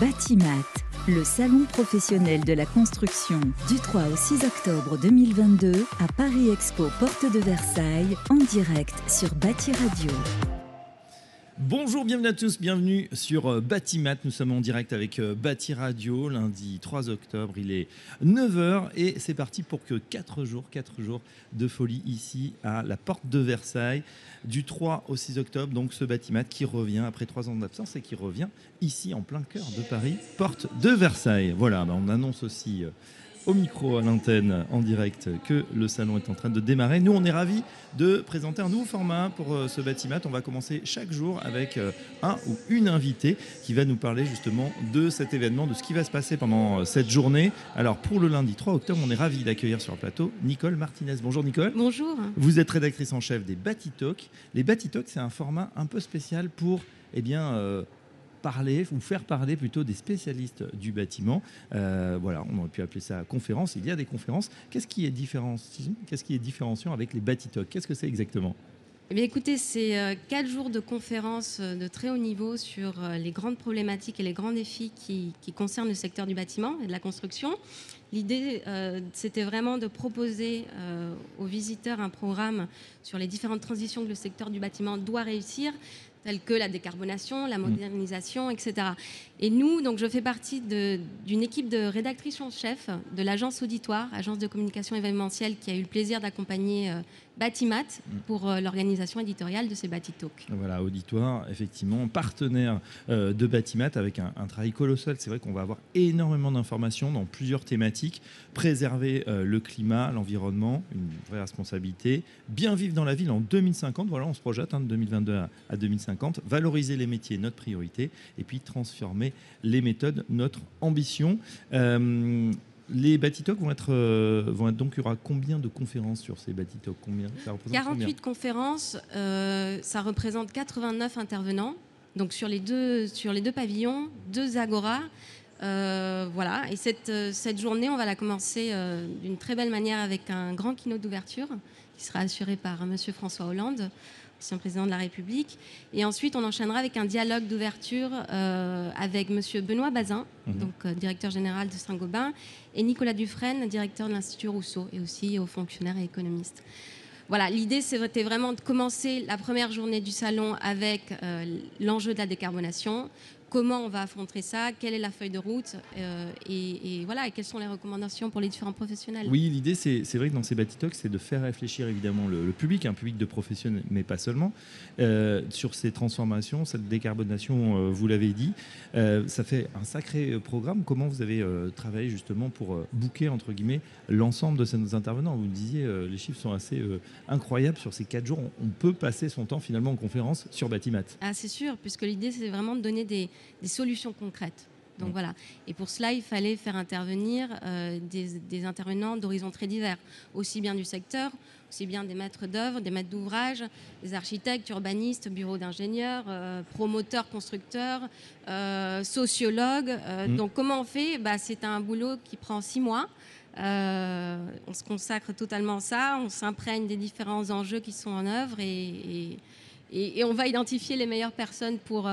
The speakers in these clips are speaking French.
Batimat, le salon professionnel de la construction du 3 au 6 octobre 2022 à Paris Expo Porte de Versailles en direct sur Bati Radio. Bonjour, bienvenue à tous, bienvenue sur euh, Batimat. Nous sommes en direct avec euh, Bati Radio, lundi 3 octobre, il est 9h et c'est parti pour que 4 jours, 4 jours de folie ici à la porte de Versailles, du 3 au 6 octobre, donc ce Batimat qui revient après 3 ans d'absence et qui revient ici en plein cœur de Paris, porte de Versailles. Voilà, bah, on annonce aussi euh, au micro, à l'antenne, en direct, que le salon est en train de démarrer. Nous, on est ravis de présenter un nouveau format pour euh, ce bâtiment. On va commencer chaque jour avec euh, un ou une invitée qui va nous parler justement de cet événement, de ce qui va se passer pendant euh, cette journée. Alors, pour le lundi 3 octobre, on est ravis d'accueillir sur le plateau Nicole Martinez. Bonjour Nicole. Bonjour. Vous êtes rédactrice en chef des Batitalk. Les Batitalk, c'est un format un peu spécial pour eh bien, parler ou faire parler plutôt des spécialistes du bâtiment. Euh, voilà, on aurait pu appeler ça conférence. Il y a des conférences. Qu'est-ce qui est différenciant avec les Batitalk Qu'est-ce que c'est exactement? Eh bien, écoutez, c'est euh, quatre jours de conférences euh, de très haut niveau sur les grandes problématiques et les grands défis qui, concernent le secteur du bâtiment et de la construction. L'idée, c'était vraiment de proposer aux visiteurs un programme sur les différentes transitions que le secteur du bâtiment doit réussir, telles que la décarbonation, la mm. modernisation, etc. Et nous, donc, je fais partie d'une équipe de rédactrice en chef de l'agence Auditoire, agence de communication événementielle, qui a eu le plaisir d'accompagner euh, Batimat mm. pour euh, l'organisation éditoriale de ces Batitalks. Voilà, auditoire, effectivement, partenaire euh, de Batimat avec un, travail colossal. C'est vrai qu'on va avoir énormément d'informations dans plusieurs thématiques. Préserver euh, le climat, l'environnement, une vraie responsabilité. Bien vivre dans la ville en 2050. Voilà, on se projette hein, de 2022 à, 2050. Valoriser les métiers, notre priorité. Et puis transformer les méthodes, notre ambition. Les être, euh, vont être donc, il y aura combien de conférences sur ces ça 48 conférences, euh, ça représente 89 intervenants. Donc sur les deux, sur pavillons, deux agoras. Euh, voilà, et cette, cette journée, on va la commencer d'une très belle manière avec un grand keynote d'ouverture qui sera assuré par Monsieur François Hollande ancien président de la République. Et ensuite, on enchaînera avec un dialogue d'ouverture euh, avec Monsieur Benoît Bazin, mhm. donc euh, directeur général de Saint-Gobain, et Nicolas Dufresne, directeur de l'Institut Rousseau, et aussi haut fonctionnaire et économiste. Voilà, l'idée, c'était vraiment de commencer la première journée du salon avec euh, l'enjeu de la décarbonation, comment on va affronter ça, quelle est la feuille de route euh, et, voilà, et quelles sont les recommandations pour les différents professionnels. Oui, l'idée, c'est vrai que dans ces Batitox, c'est de faire réfléchir évidemment le, public, un public de professionnels, mais pas seulement, euh, sur ces transformations, cette décarbonation, euh, vous l'avez dit. ça fait un sacré programme. Comment vous avez travaillé justement pour bouquer, entre guillemets, l'ensemble de ces intervenants? Vous me disiez, les chiffres sont assez incroyables sur ces quatre jours. On, peut passer son temps finalement en conférence sur Batimat. Ah, c'est sûr, puisque l'idée, c'est vraiment de donner des des solutions concrètes. Donc mm. voilà. Et pour cela, il fallait faire intervenir euh, des, intervenants d'horizons très divers, aussi bien du secteur, aussi bien des maîtres d'œuvre, des maîtres d'ouvrage, des architectes, urbanistes, bureaux d'ingénieurs, euh, promoteurs, constructeurs, euh, sociologues. Mm. Donc comment on fait? Bah, C'est un boulot qui prend six mois. on se consacre totalement à ça, on s'imprègne des différents enjeux qui sont en œuvre et, et, on va identifier les meilleures personnes pour,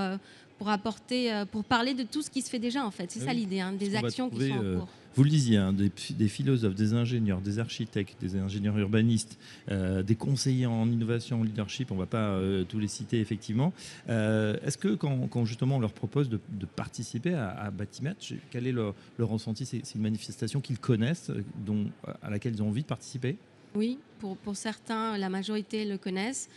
pour apporter, euh, pour parler de tout ce qui se fait déjà en fait. C'est ça l'idée, hein, des actions qui sont en euh, cours. Vous le disiez, hein, des, philosophes, des ingénieurs, des architectes, des ingénieurs urbanistes, euh, des conseillers en innovation, en leadership, on ne va pas tous les citer effectivement. Est-ce que quand, justement on leur propose de, participer à, à Batimat, quel est leur, ressenti? C'est une manifestation qu'ils connaissent, dont, à laquelle ils ont envie de participer? Oui, pour, pour certains, la majorité le connaissent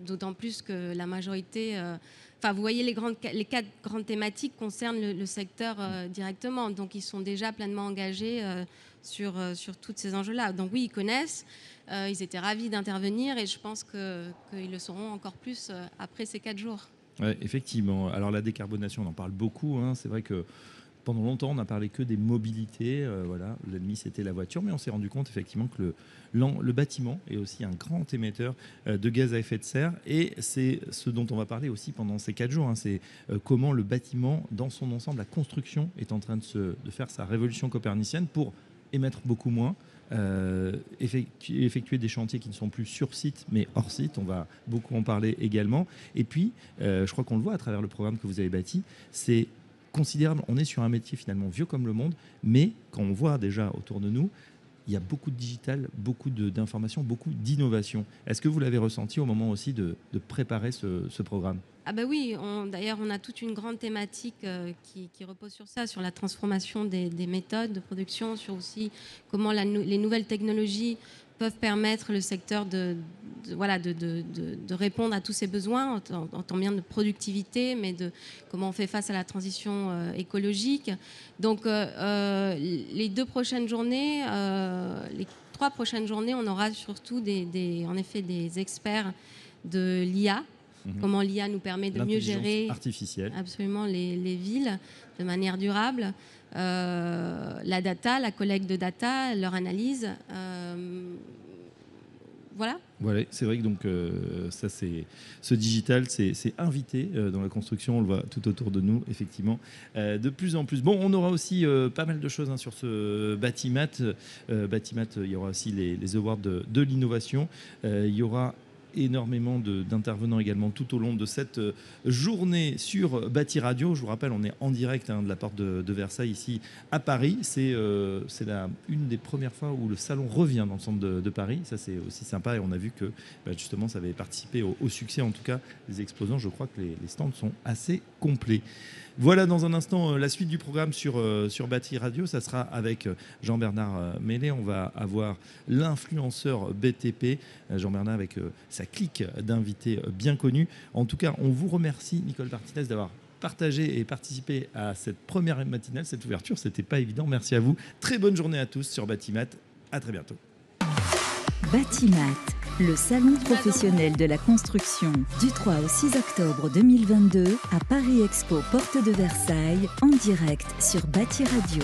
d'autant plus que la majorité. Euh, enfin, vous voyez, les, quatre grandes thématiques concernent le, secteur euh, directement. Donc, ils sont déjà pleinement engagés euh, sur, sur tous ces enjeux-là. Donc, oui, ils connaissent. ils étaient ravis d'intervenir et je pense qu'ils le seront encore plus après ces quatre jours. Ouais, effectivement. Alors, la décarbonation, on en parle beaucoup. Hein. C'est vrai que pendant longtemps, on n'a parlé que des mobilités. Euh, voilà, l'ennemi c'était la voiture, mais on s'est rendu compte effectivement que le, bâtiment est aussi un grand émetteur euh, de gaz à effet de serre. Et c'est ce dont on va parler aussi pendant ces quatre jours. Hein. c'est euh, comment le bâtiment, dans son ensemble, la construction est en train de, se, faire sa révolution copernicienne pour émettre beaucoup moins, effectuer, des chantiers qui ne sont plus sur site mais hors site. On va beaucoup en parler également. Et puis, je crois qu'on le voit à travers le programme que vous avez bâti, c'est On est sur un métier finalement vieux comme le monde, mais quand on voit déjà autour de nous, il y a beaucoup de digital, beaucoup d'informations, beaucoup d'innovation. Est-ce que vous l'avez ressenti au moment aussi de, préparer ce, programme? Ah bah oui, d'ailleurs on a toute une grande thématique euh, qui, repose sur ça, sur la transformation des, méthodes de production, sur aussi comment les nouvelles technologies peuvent permettre le secteur de, voilà, de, de, répondre à tous ces besoins, en, tant bien de productivité, mais de comment on fait face à la transition euh, écologique. Donc, euh, euh, les deux prochaines journées, les trois prochaines journées, on aura surtout des, en effet des experts de l'IA. Mhm. Comment l'IA nous permet de mieux gérer artificielle. absolument les, les, villes de manière durable. la data, la collecte de data, leur analyse voilà. Voilà, c'est vrai que donc euh, ça c'est ce digital c'est invité euh, dans la construction, on le voit tout autour de nous effectivement euh, de plus en plus. Bon, on aura aussi pas mal de choses hein, sur ce Batimat. Batimat, il y aura aussi les, awards de, de l'innovation. il y aura énormément d'intervenants également tout au long de cette euh, journée sur Bâti Radio. Je vous rappelle, on est en direct hein, de la porte de, Versailles ici à Paris. C'est euh, une des premières fois où le salon revient dans le centre de, Paris. Ça, c'est aussi sympa et on a vu que bah, justement ça avait participé au, succès en tout cas des exposants. Je crois que les, stands sont assez complets. Voilà dans un instant euh, la suite du programme sur, euh, sur Bâti Radio. Ça sera avec Jean-Bernard Mélé. On va avoir l'influenceur BTP, Jean-Bernard avec sa clique d'invités bien connus. En tout cas, on vous remercie, Nicole Martinez, d'avoir partagé et participé à cette première matinale, cette ouverture. C'était pas évident. Merci à vous. Très bonne journée à tous sur Batimat. À très bientôt. Batimat, le salon professionnel de la construction du 3 au 6 octobre 2022 à Paris Expo Porte de Versailles en direct sur Bati Radio.